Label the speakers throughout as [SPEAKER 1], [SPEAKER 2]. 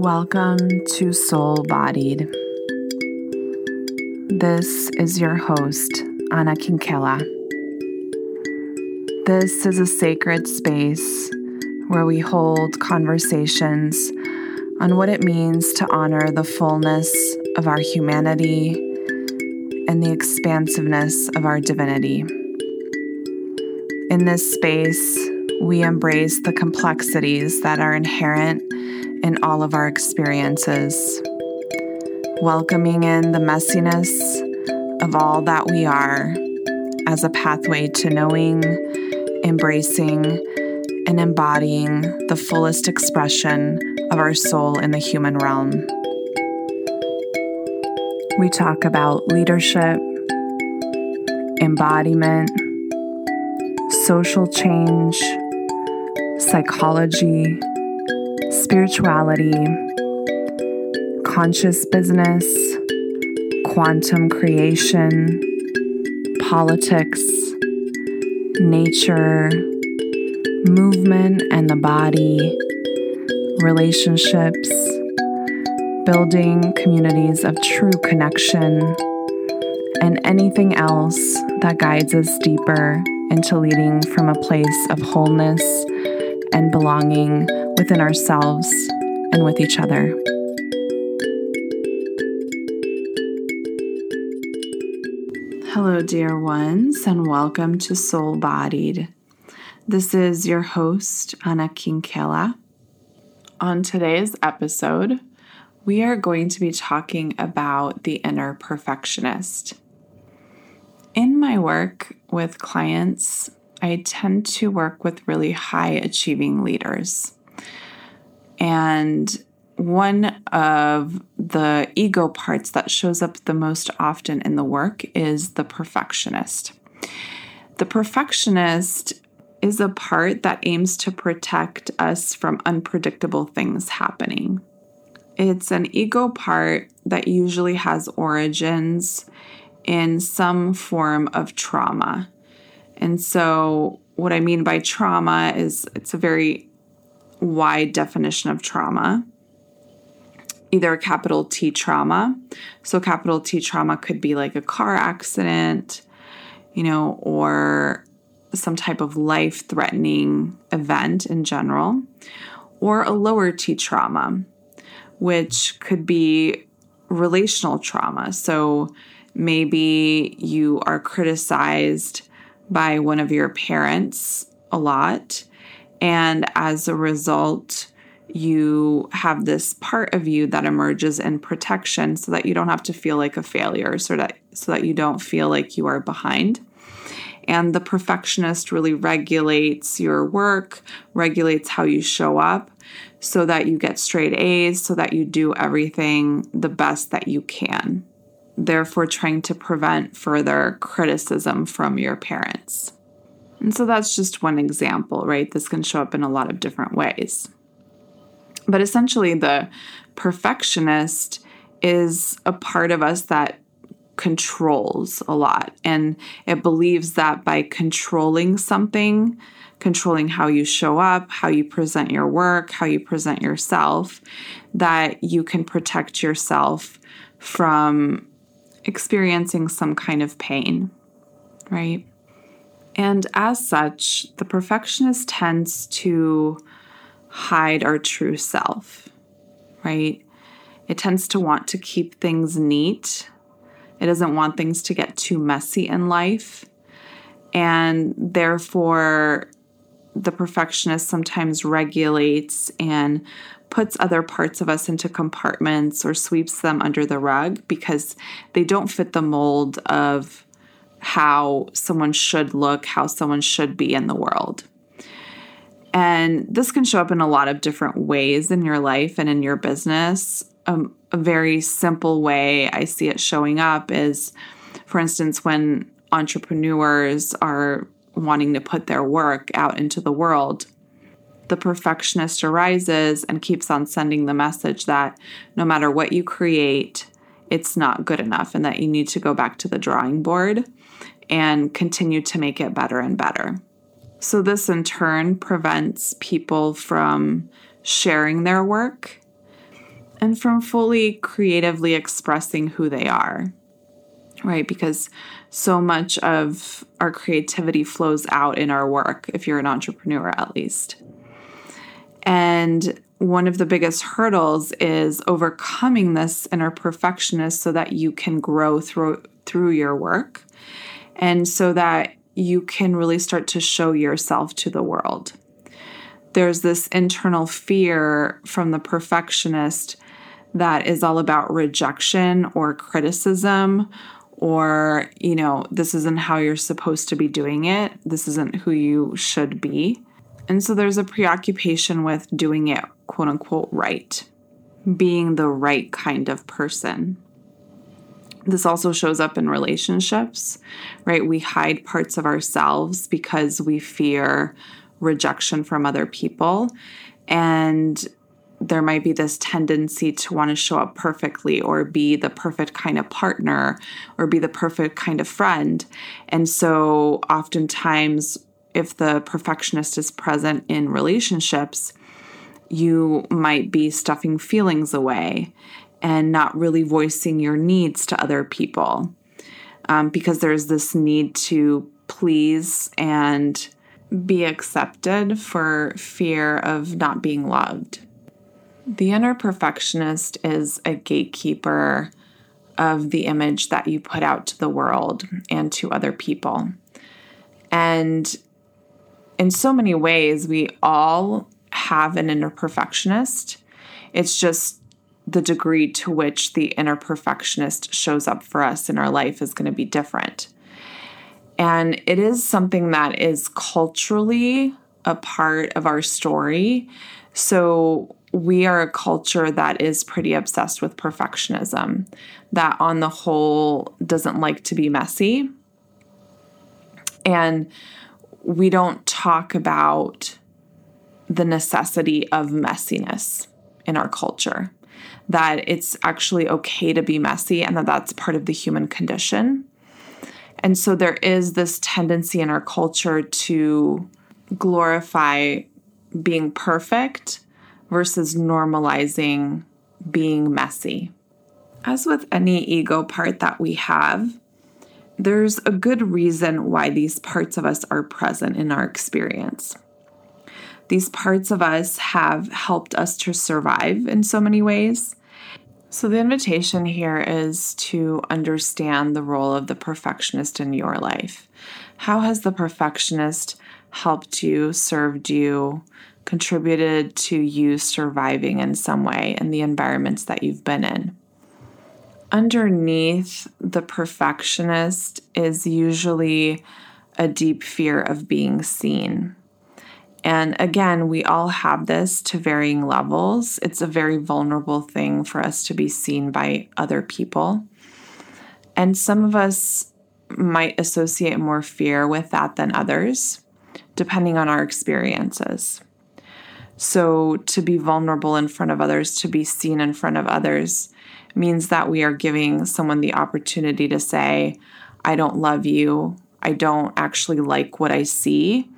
[SPEAKER 1] Welcome to Soul Bodied. This is your host, Anna Kinkela. This is a sacred space where we hold conversations on what it means to honor the fullness of our humanity and the expansiveness of our divinity. In this space, we embrace the complexities that are inherent in all of our experiences, welcoming in the messiness of all that we are as a pathway to knowing, embracing, and embodying the fullest expression of our soul in the human realm. We talk about leadership, embodiment, social change, psychology spirituality, conscious business, quantum creation, politics, nature, movement and the body, relationships, building communities of true connection, and anything else that guides us deeper into leading from a place of wholeness and belonging within ourselves and with each other. Hello, dear ones, and welcome to Soul Bodied. This is your host, Anna Kinkela. On today's episode, we are going to be talking about the inner perfectionist. In my work with clients, I tend to work with really high achieving leaders. And one of the ego parts that shows up the most often in the work is the perfectionist. The perfectionist is a part that aims to protect us from unpredictable things happening. It's an ego part that usually has origins in some form of trauma. And so, what I mean by trauma is it's a very wide definition of trauma. Either a capital T trauma. So, capital T trauma could be like a car accident, you know, or some type of life threatening event in general, or a lower T trauma, which could be relational trauma. So, maybe you are criticized by one of your parents a lot. And as a result, you have this part of you that emerges in protection so that you don't have to feel like a failure, so that so that you don't feel like you are behind. And the perfectionist really regulates your work, regulates how you show up so that you get straight A's, so that you do everything the best that you can therefore trying to prevent further criticism from your parents. And so that's just one example, right? This can show up in a lot of different ways. But essentially, the perfectionist is a part of us that controls a lot. And it believes that by controlling something, controlling how you show up, how you present your work, how you present yourself, that you can protect yourself from experiencing some kind of pain, right? And as such, the perfectionist tends to hide our true self, right? It tends to want to keep things neat. It doesn't want things to get too messy in life. And therefore, the perfectionist sometimes regulates and puts other parts of us into compartments or sweeps them under the rug because they don't fit the mold of how someone should look, how someone should be in the world. And this can show up in a lot of different ways in your life and in your business. Um, a very simple way I see it showing up is, for instance, when entrepreneurs are wanting to put their work out into the world the perfectionist arises and keeps on sending the message that no matter what you create, it's not good enough and that you need to go back to the drawing board and continue to make it better and better. So, this in turn prevents people from sharing their work and from fully creatively expressing who they are, right? Because so much of our creativity flows out in our work, if you're an entrepreneur at least. And one of the biggest hurdles is overcoming this inner perfectionist so that you can grow through through your work and so that you can really start to show yourself to the world. There's this internal fear from the perfectionist that is all about rejection or criticism or, you know, this isn't how you're supposed to be doing it. This isn't who you should be. And so there's a preoccupation with doing it, quote unquote, right, being the right kind of person. This also shows up in relationships, right? We hide parts of ourselves because we fear rejection from other people. And there might be this tendency to want to show up perfectly or be the perfect kind of partner or be the perfect kind of friend. And so, oftentimes, if the perfectionist is present in relationships, you might be stuffing feelings away and not really voicing your needs to other people um, because there's this need to please and be accepted for fear of not being loved. The inner perfectionist is a gatekeeper of the image that you put out to the world and to other people. And in so many ways, we all have an inner perfectionist. It's just the degree to which the inner perfectionist shows up for us in our life is going to be different. And it is something that is culturally a part of our story. So we are a culture that is pretty obsessed with perfectionism, that on the whole doesn't like to be messy. And we don't talk about the necessity of messiness in our culture, that it's actually okay to be messy and that that's part of the human condition. And so there is this tendency in our culture to glorify being perfect versus normalizing being messy. As with any ego part that we have, there's a good reason why these parts of us are present in our experience. These parts of us have helped us to survive in so many ways. So, the invitation here is to understand the role of the perfectionist in your life. How has the perfectionist helped you, served you, contributed to you surviving in some way in the environments that you've been in? Underneath the perfectionist is usually a deep fear of being seen. And again, we all have this to varying levels. It's a very vulnerable thing for us to be seen by other people. And some of us might associate more fear with that than others, depending on our experiences. So, to be vulnerable in front of others, to be seen in front of others, means that we are giving someone the opportunity to say, I don't love you. I don't actually like what I see.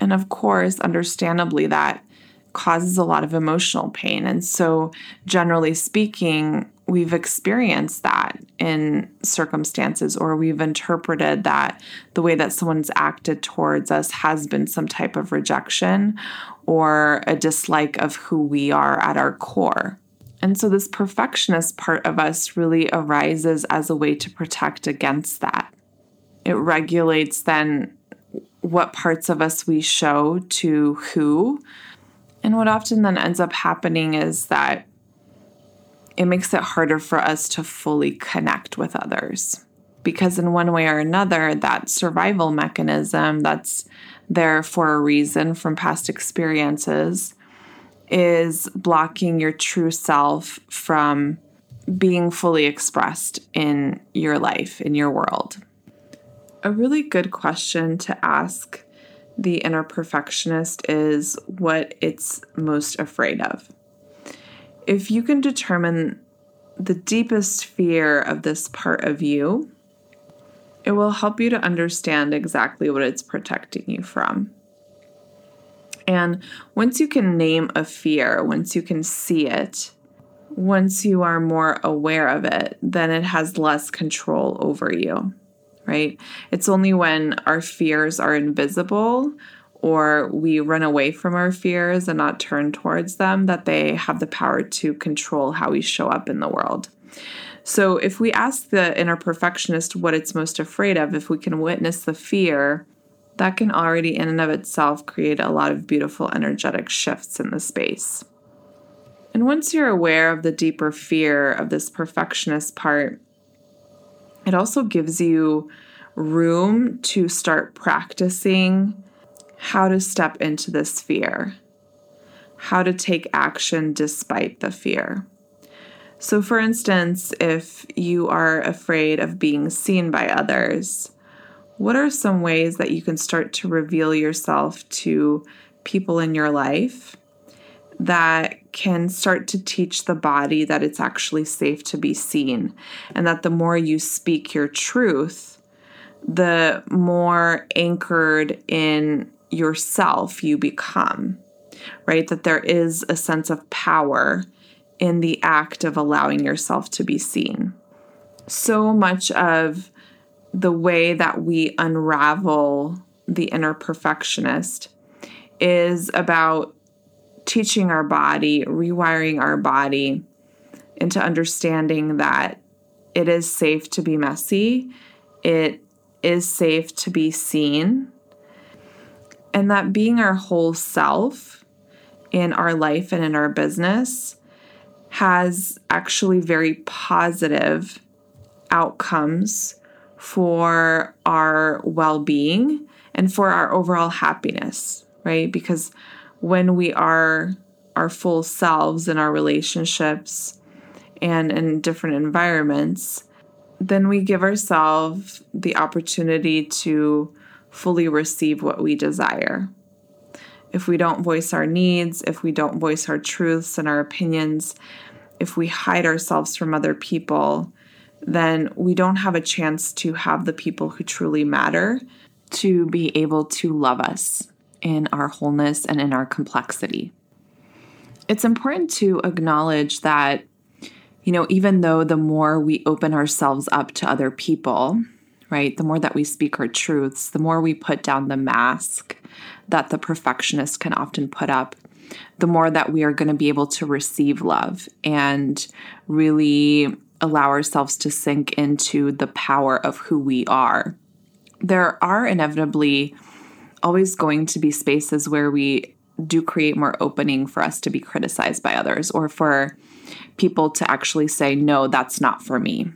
[SPEAKER 1] And of course, understandably, that causes a lot of emotional pain. And so, generally speaking, we've experienced that in circumstances or we've interpreted that the way that someone's acted towards us has been some type of rejection or a dislike of who we are at our core. And so, this perfectionist part of us really arises as a way to protect against that. It regulates then what parts of us we show to who. And what often then ends up happening is that it makes it harder for us to fully connect with others. Because, in one way or another, that survival mechanism that's there for a reason from past experiences is blocking your true self from being fully expressed in your life, in your world. A really good question to ask the inner perfectionist is what it's most afraid of. If you can determine the deepest fear of this part of you, it will help you to understand exactly what it's protecting you from. And once you can name a fear, once you can see it, once you are more aware of it, then it has less control over you, right? It's only when our fears are invisible or we run away from our fears and not turn towards them that they have the power to control how we show up in the world. So, if we ask the inner perfectionist what it's most afraid of, if we can witness the fear, that can already, in and of itself, create a lot of beautiful energetic shifts in the space. And once you're aware of the deeper fear of this perfectionist part, it also gives you room to start practicing how to step into this fear, how to take action despite the fear. So, for instance, if you are afraid of being seen by others, what are some ways that you can start to reveal yourself to people in your life that can start to teach the body that it's actually safe to be seen? And that the more you speak your truth, the more anchored in yourself you become, right? That there is a sense of power in the act of allowing yourself to be seen. So much of the way that we unravel the inner perfectionist is about teaching our body, rewiring our body into understanding that it is safe to be messy, it is safe to be seen, and that being our whole self in our life and in our business has actually very positive outcomes for our well being and for our overall happiness, right? Because when we are our full selves in our relationships and in different environments, then we give ourselves the opportunity to fully receive what we desire. If we don't voice our needs, if we don't voice our truths and our opinions, if we hide ourselves from other people, then we don't have a chance to have the people who truly matter to be able to love us in our wholeness and in our complexity. It's important to acknowledge that, you know, even though the more we open ourselves up to other people, right, the more that we speak our truths, the more we put down the mask that the perfectionist can often put up, the more that we are going to be able to receive love and really allow ourselves to sink into the power of who we are. There are inevitably always going to be spaces where we do create more opening for us to be criticized by others or for people to actually say, no, that's not for me.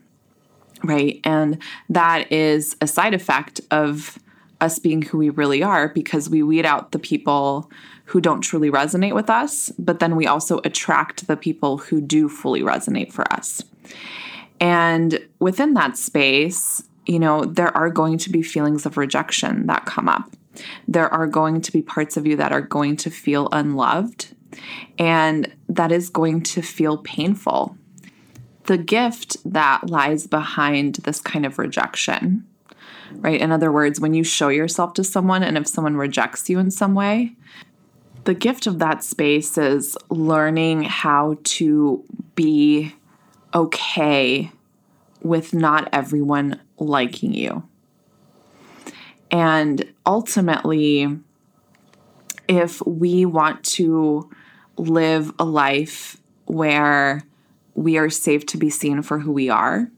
[SPEAKER 1] Right. And that is a side effect of us being who we really are because we weed out the people who don't truly resonate with us, but then we also attract the people who do fully resonate for us. And within that space, you know, there are going to be feelings of rejection that come up. There are going to be parts of you that are going to feel unloved, and that is going to feel painful. The gift that lies behind this kind of rejection, right? In other words, when you show yourself to someone and if someone rejects you in some way, the gift of that space is learning how to be okay with not everyone liking you. And ultimately, if we want to live a life where we are safe to be seen for who we are,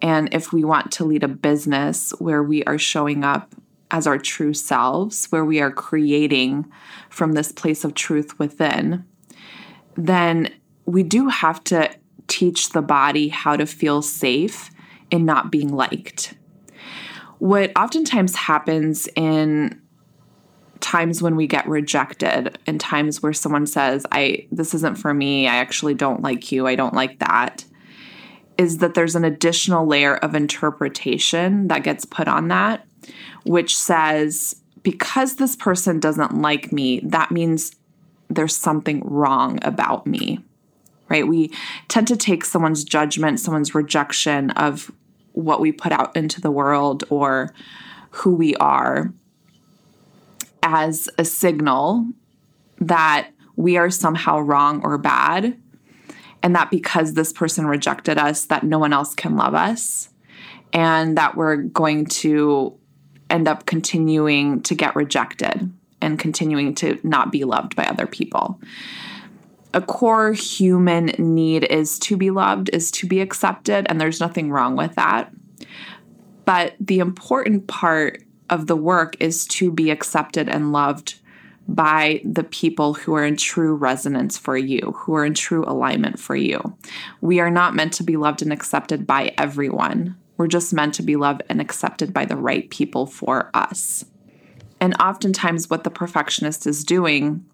[SPEAKER 1] and if we want to lead a business where we are showing up as our true selves, where we are creating from this place of truth within, then we do have to teach the body how to feel safe in not being liked what oftentimes happens in times when we get rejected in times where someone says i this isn't for me. I actually don't like you. I don't like that is that there's an additional layer of interpretation that gets put on that which says because this person doesn't like me that means there's something wrong about me right? We tend to take someone's judgment someone's rejection of what we put out into the world or who we are as a signal that we are somehow wrong or bad. and that because this person rejected us, that no one else can love us, and that we're going to end up continuing to get rejected and continuing to not be loved by other people. A core human need is to be loved, is to be accepted, and there's nothing wrong with that. But the important part of the work is to be accepted and loved by the people who are in true resonance for you, who are in true alignment for you. We are not meant to be loved and accepted by everyone. We're just meant to be loved and accepted by the right people for us. And oftentimes, what the perfectionist is doing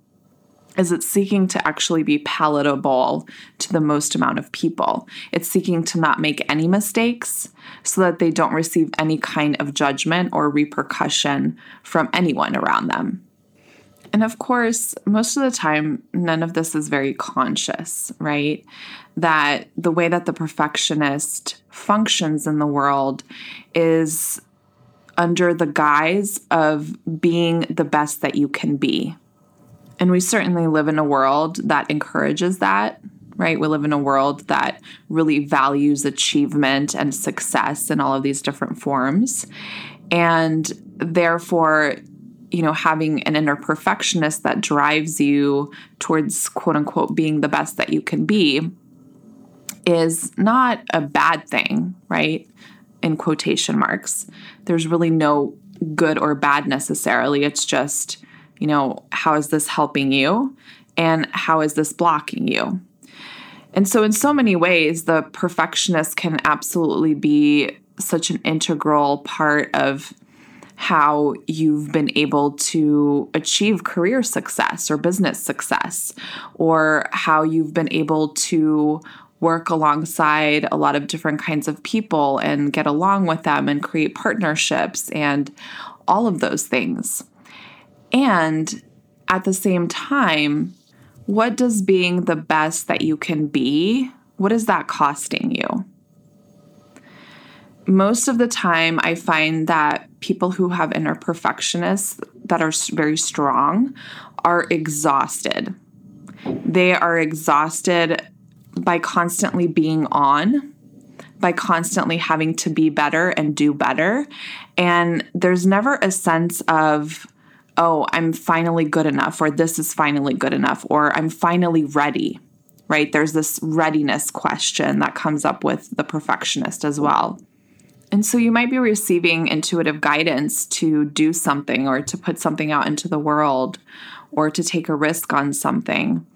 [SPEAKER 1] is it's seeking to actually be palatable to the most amount of people. It's seeking to not make any mistakes so that they don't receive any kind of judgment or repercussion from anyone around them. And of course, most of the time, none of this is very conscious, right? That the way that the perfectionist functions in the world is under the guise of being the best that you can be. And we certainly live in a world that encourages that, right? We live in a world that really values achievement and success in all of these different forms. And therefore, you know, having an inner perfectionist that drives you towards quote unquote being the best that you can be is not a bad thing, right? In quotation marks. There's really no good or bad necessarily. It's just, you know, how is this helping you? And how is this blocking you? And so, in so many ways, the perfectionist can absolutely be such an integral part of how you've been able to achieve career success or business success, or how you've been able to work alongside a lot of different kinds of people and get along with them and create partnerships and all of those things. And at the same time, what does being the best that you can be, what is that costing you? most of the time, I find that people who have inner perfectionists that are very strong are exhausted. They are exhausted by constantly being on, by constantly having to be better and do better. And there's never a sense of, oh, I'm finally good enough, or this is finally good enough, or I'm finally ready, right? There's this readiness question that comes up with the perfectionist as well. And so you might be receiving intuitive guidance to do something or to put something out into the world or to take a risk on something.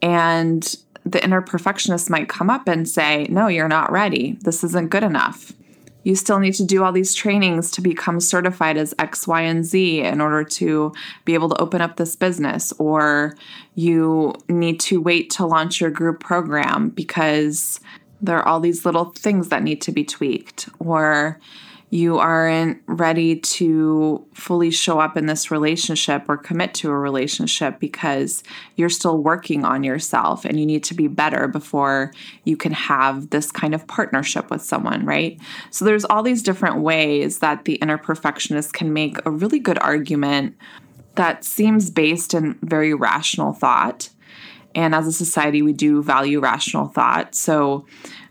[SPEAKER 1] And the inner perfectionist might come up and say, No, you're not ready. This isn't good enough. You still need to do all these trainings to become certified as X, Y, and Z in order to be able to open up this business. Or you need to wait to launch your group program because there are all these little things that need to be tweaked, or you aren't ready to fully show up in this relationship or commit to a relationship because you're still working on yourself and you need to be better before you can have this kind of partnership with someone, right? So there's all these different ways that the inner perfectionist can make a really good argument that seems based in very rational thought and as a society, we do value rational thought. So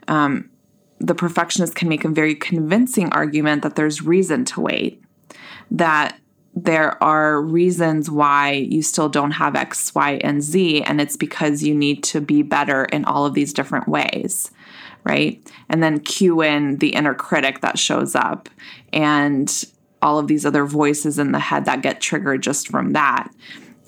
[SPEAKER 1] um, the perfectionist can make a very convincing argument that there's reason to wait, that there are reasons why you still don't have X, Y, and Z, and it's because you need to be better in all of these different ways, right? And then cue in the inner critic that shows up and all of these other voices in the head that get triggered just from that.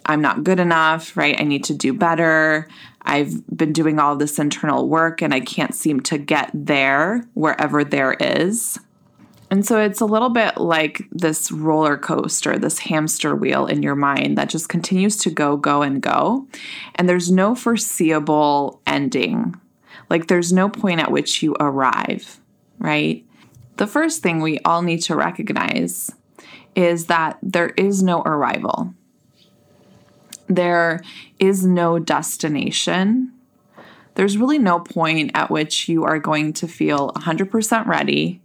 [SPEAKER 1] I'm not good enough, right? I need to do better. I've been doing all this internal work and I can't seem to get there wherever there is. And so it's a little bit like this roller coaster, this hamster wheel in your mind that just continues to go, go, and go. And there's no foreseeable ending. Like there's no point at which you arrive, right? The first thing we all need to recognize is that there is no arrival. There is no destination. There's really no point at which you are going to feel 100% ready.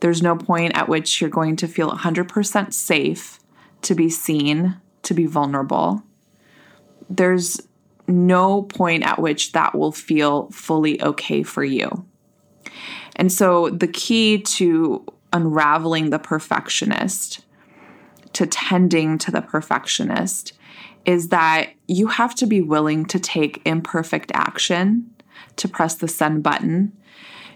[SPEAKER 1] There's no point at which you're going to feel 100% safe to be seen, to be vulnerable. There's no point at which that will feel fully okay for you. And so the key to unraveling the perfectionist, to tending to the perfectionist, is that you have to be willing to take imperfect action to press the send button.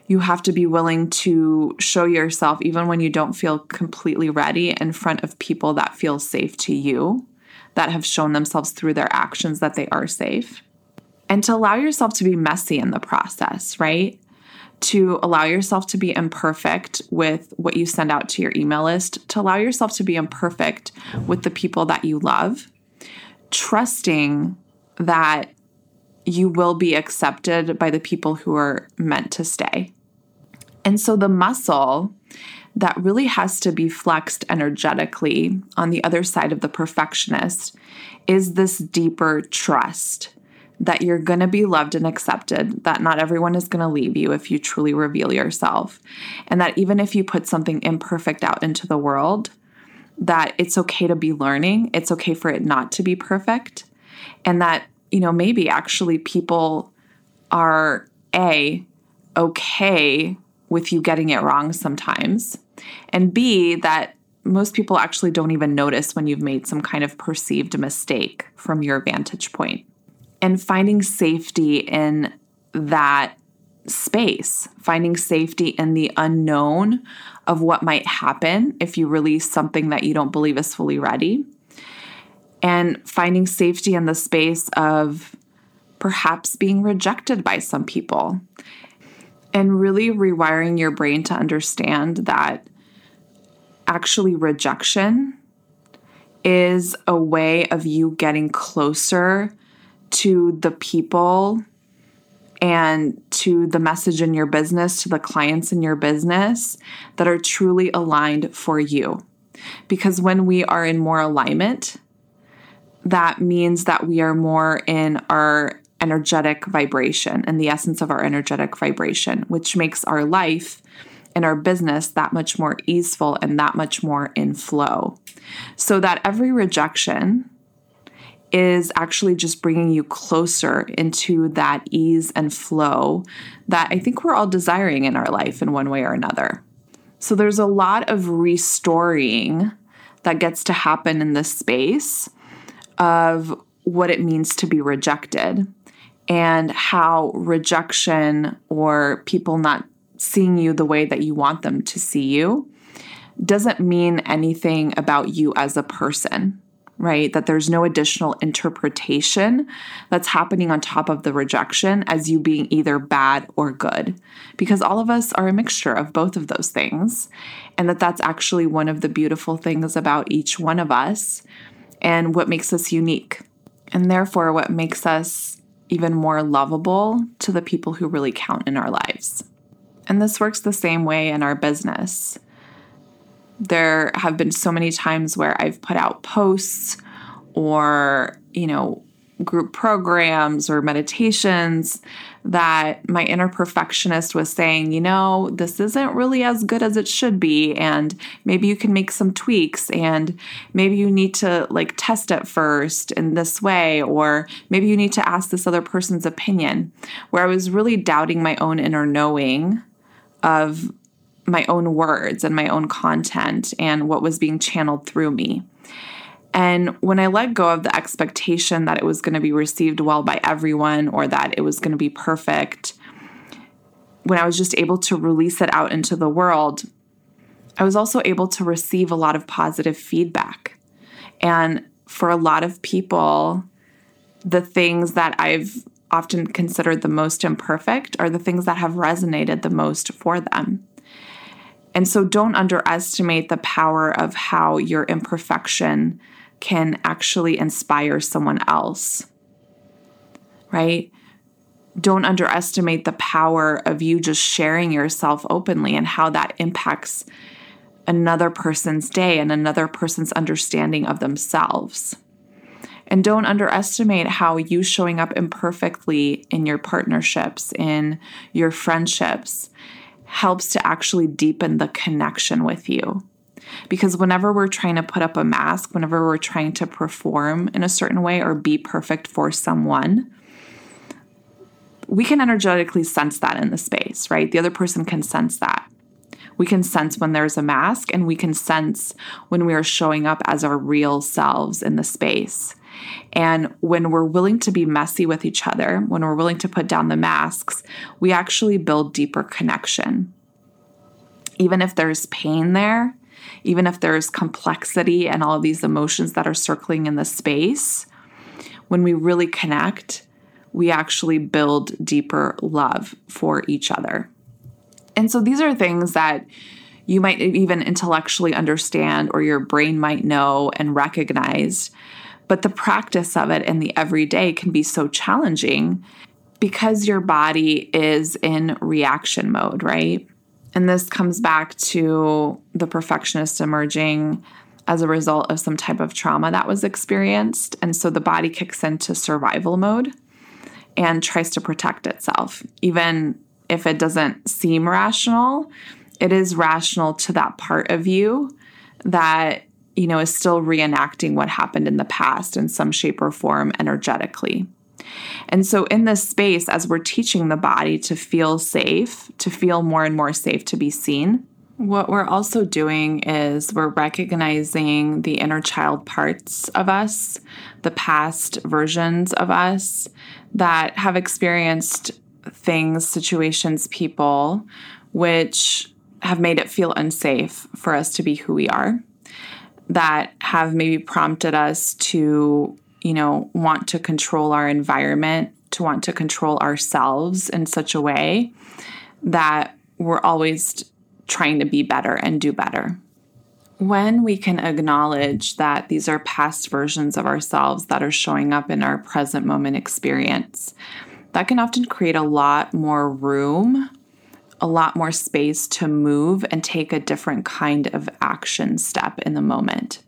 [SPEAKER 1] You have to be willing to show yourself, even when you don't feel completely ready, in front of people that feel safe to you, that have shown themselves through their actions that they are safe. And to allow yourself to be messy in the process, right? To allow yourself to be imperfect with what you send out to your email list, to allow yourself to be imperfect with the people that you love, trusting that you will be accepted by the people who are meant to stay. And so the muscle that really has to be flexed energetically on the other side of the perfectionist is this deeper trust that you're going to be loved and accepted, that not everyone is going to leave you if you truly reveal yourself, and that even if you put something imperfect out into the world, that it's okay to be learning, it's okay for it not to be perfect, and that you know, maybe actually people are A, okay with you getting it wrong sometimes, and B, that most people actually don't even notice when you've made some kind of perceived mistake from your vantage point. And finding safety in that space, finding safety in the unknown of what might happen if you release something that you don't believe is fully ready. And finding safety in the space of perhaps being rejected by some people. And really rewiring your brain to understand that actually rejection is a way of you getting closer to the people and to the message in your business, to the clients in your business that are truly aligned for you. Because when we are in more alignment, that means that we are more in our energetic vibration and the essence of our energetic vibration, which makes our life and our business that much more easeful and that much more in flow. So that every rejection is actually just bringing you closer into that ease and flow that I think we're all desiring in our life in one way or another. So there's a lot of restoring that gets to happen in this space of what it means to be rejected and how rejection or people not seeing you the way that you want them to see you doesn't mean anything about you as a person, right? That there's no additional interpretation that's happening on top of the rejection as you being either bad or good. Because all of us are a mixture of both of those things. And that that's actually one of the beautiful things about each one of us and what makes us unique, and therefore what makes us even more lovable to the people who really count in our lives. And this works the same way in our business. There have been so many times where I've put out posts or, you know, group programs or meditations that my inner perfectionist was saying, you know, this isn't really as good as it should be. And maybe you can make some tweaks and maybe you need to like test it first in this way, or maybe you need to ask this other person's opinion. Where I was really doubting my own inner knowing of my own words and my own content and what was being channeled through me. And when I let go of the expectation that it was going to be received well by everyone or that it was going to be perfect, when I was just able to release it out into the world, I was also able to receive a lot of positive feedback. And for a lot of people, the things that I've often considered the most imperfect are the things that have resonated the most for them. And so don't underestimate the power of how your imperfection can actually inspire someone else, right? Don't underestimate the power of you just sharing yourself openly and how that impacts another person's day and another person's understanding of themselves. And don't underestimate how you showing up imperfectly in your partnerships, in your friendships, helps to actually deepen the connection with you. Because whenever we're trying to put up a mask, whenever we're trying to perform in a certain way or be perfect for someone, we can energetically sense that in the space, right? The other person can sense that. We can sense when there's a mask and we can sense when we are showing up as our real selves in the space. And when we're willing to be messy with each other, when we're willing to put down the masks, we actually build deeper connection. Even if there's pain there, even if there's complexity and all of these emotions that are circling in the space, when we really connect, we actually build deeper love for each other. And so these are things that you might even intellectually understand or your brain might know and recognize. But the practice of it in the everyday can be so challenging because your body is in reaction mode, right? And this comes back to the perfectionist emerging as a result of some type of trauma that was experienced. And so the body kicks into survival mode and tries to protect itself. Even if it doesn't seem rational, it is rational to that part of you that you know is still reenacting what happened in the past in some shape or form energetically. And so, in this space, as we're teaching the body to feel safe, to feel more and more safe to be seen, what we're also doing is we're recognizing the inner child parts of us, the past versions of us that have experienced things, situations, people which have made it feel unsafe for us to be who we are, that have maybe prompted us to you know, want to control our environment, to want to control ourselves in such a way that we're always trying to be better and do better. When we can acknowledge that these are past versions of ourselves that are showing up in our present moment experience, that can often create a lot more room, a lot more space to move and take a different kind of action step in the moment.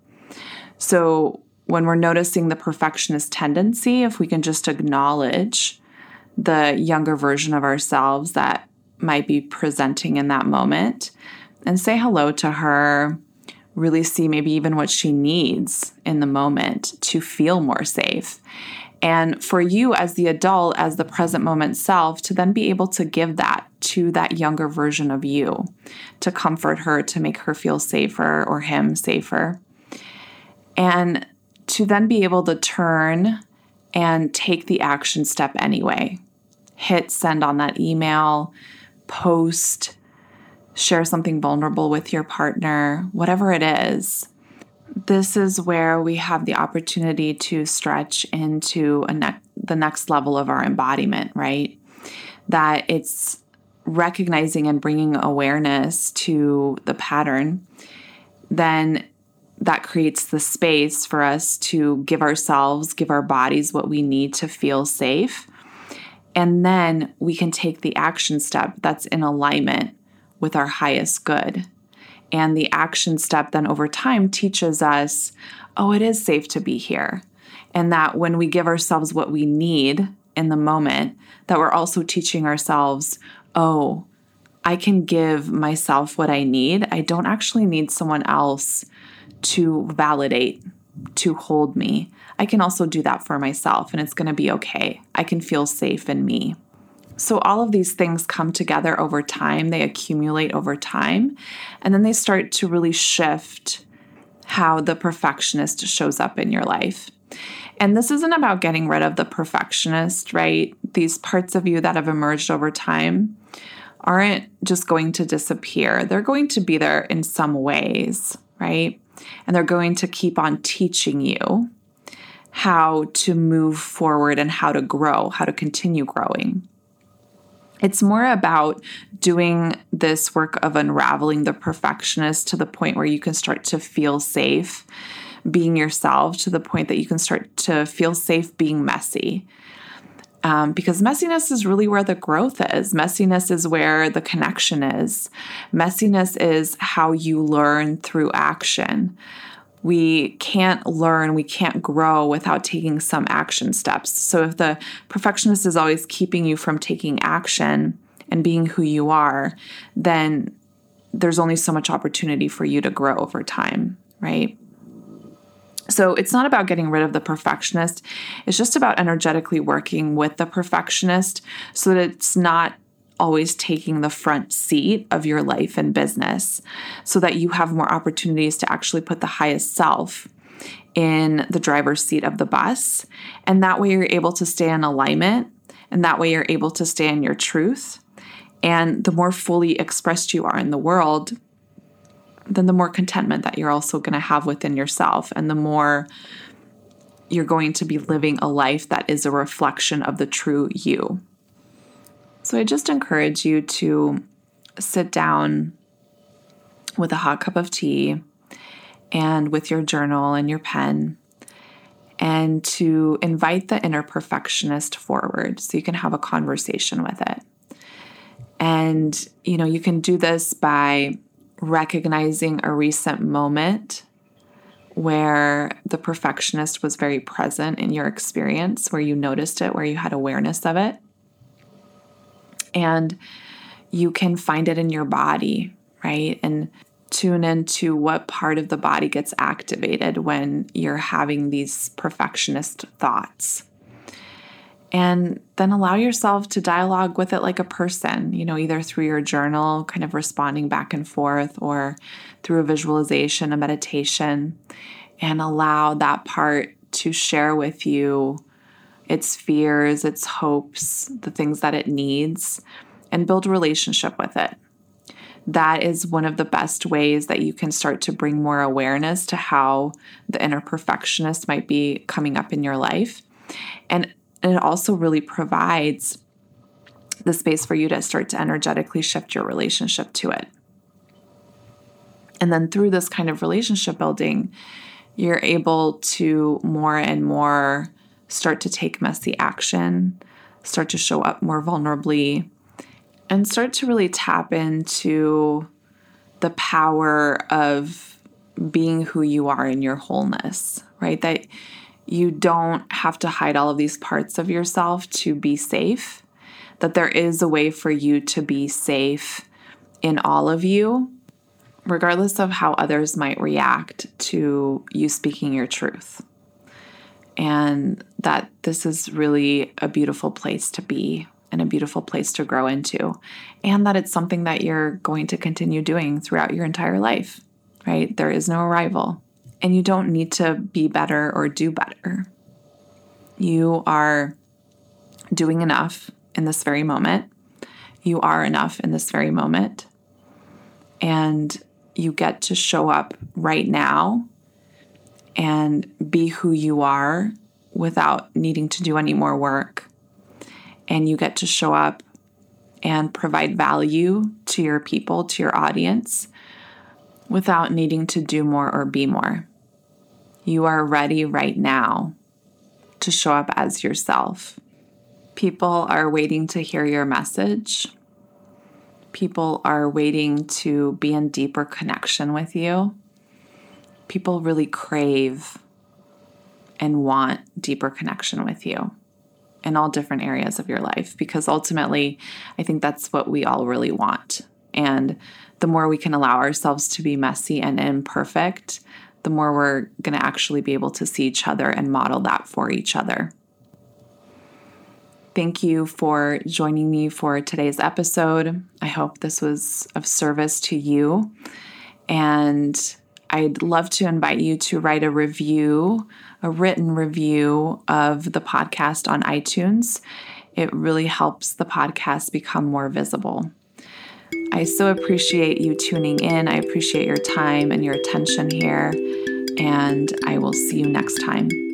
[SPEAKER 1] So, when we're noticing the perfectionist tendency, if we can just acknowledge the younger version of ourselves that might be presenting in that moment and say hello to her, really see maybe even what she needs in the moment to feel more safe. And for you as the adult, as the present moment self, to then be able to give that to that younger version of you, to comfort her, to make her feel safer or him safer. And to then be able to turn and take the action step anyway. Hit send on that email, post, share something vulnerable with your partner, whatever it is. This is where we have the opportunity to stretch into ne- the next level of our embodiment, right? That it's recognizing and bringing awareness to the pattern, then that creates the space for us to give ourselves, give our bodies what we need to feel safe. And then we can take the action step that's in alignment with our highest good. And the action step then over time teaches us oh, it is safe to be here. And that when we give ourselves what we need in the moment, that we're also teaching ourselves, oh, I can give myself what I need. I don't actually need someone else to validate, to hold me. I can also do that for myself and it's going to be okay. I can feel safe in me. So, all of these things come together over time, they accumulate over time, and then they start to really shift how the perfectionist shows up in your life. And this isn't about getting rid of the perfectionist, right? These parts of you that have emerged over time aren't just going to disappear. They're going to be there in some ways, right? and they're going to keep on teaching you how to move forward and how to grow, how to continue growing. It's more about doing this work of unraveling the perfectionist to the point where you can start to feel safe being yourself, to the point that you can start to feel safe being messy, um, because messiness is really where the growth is. Messiness is where the connection is. Messiness is how you learn through action. We can't learn, we can't grow without taking some action steps. So, if the perfectionist is always keeping you from taking action and being who you are, then there's only so much opportunity for you to grow over time, right? So it's not about getting rid of the perfectionist. It's just about energetically working with the perfectionist so that it's not always taking the front seat of your life and business so that you have more opportunities to actually put the highest self in the driver's seat of the bus. And that way you're able to stay in alignment. And that way you're able to stay in your truth. And the more fully expressed you are in the world, then the more contentment that you're also going to have within yourself. And the more you're going to be living a life that is a reflection of the true you. So I just encourage you to sit down with a hot cup of tea and with your journal and your pen and to invite the inner perfectionist forward so you can have a conversation with it. And you know, you can do this by recognizing a recent moment where the perfectionist was very present in your experience, where you noticed it, where you had awareness of it and you can find it in your body, right? And tune into what part of the body gets activated when you're having these perfectionist thoughts. And then allow yourself to dialogue with it like a person, you know, either through your journal, kind of responding back and forth, or through a visualization, a meditation, and allow that part to share with you its fears, its hopes, the things that it needs, and build a relationship with it. That is one of the best ways that you can start to bring more awareness to how the inner perfectionist might be coming up in your life. And it also really provides the space for you to start to energetically shift your relationship to it. And then through this kind of relationship building, you're able to more and more start to take messy action, start to show up more vulnerably, and start to really tap into the power of being who you are in your wholeness, right? That you don't have to hide all of these parts of yourself to be safe, that there is a way for you to be safe in all of you, regardless of how others might react to you speaking your truth and that this is really a beautiful place to be and a beautiful place to grow into, and that it's something that you're going to continue doing throughout your entire life, right? There is no arrival, and you don't need to be better or do better. You are doing enough in this very moment. You are enough in this very moment. And you get to show up right now and be who you are without needing to do any more work. And you get to show up and provide value to your people, to your audience, without needing to do more or be more. You are ready right now to show up as yourself. People are waiting to hear your message. People are waiting to be in deeper connection with you people really crave and want deeper connection with you in all different areas of your life because ultimately I think that's what we all really want. And the more we can allow ourselves to be messy and imperfect, the more we're going to actually be able to see each other and model that for each other. Thank you for joining me for today's episode. I hope this was of service to you. And I'd love to invite you to write a review, a written review of the podcast on iTunes. It really helps the podcast become more visible. I so appreciate you tuning in. I appreciate your time and your attention here, and I will see you next time.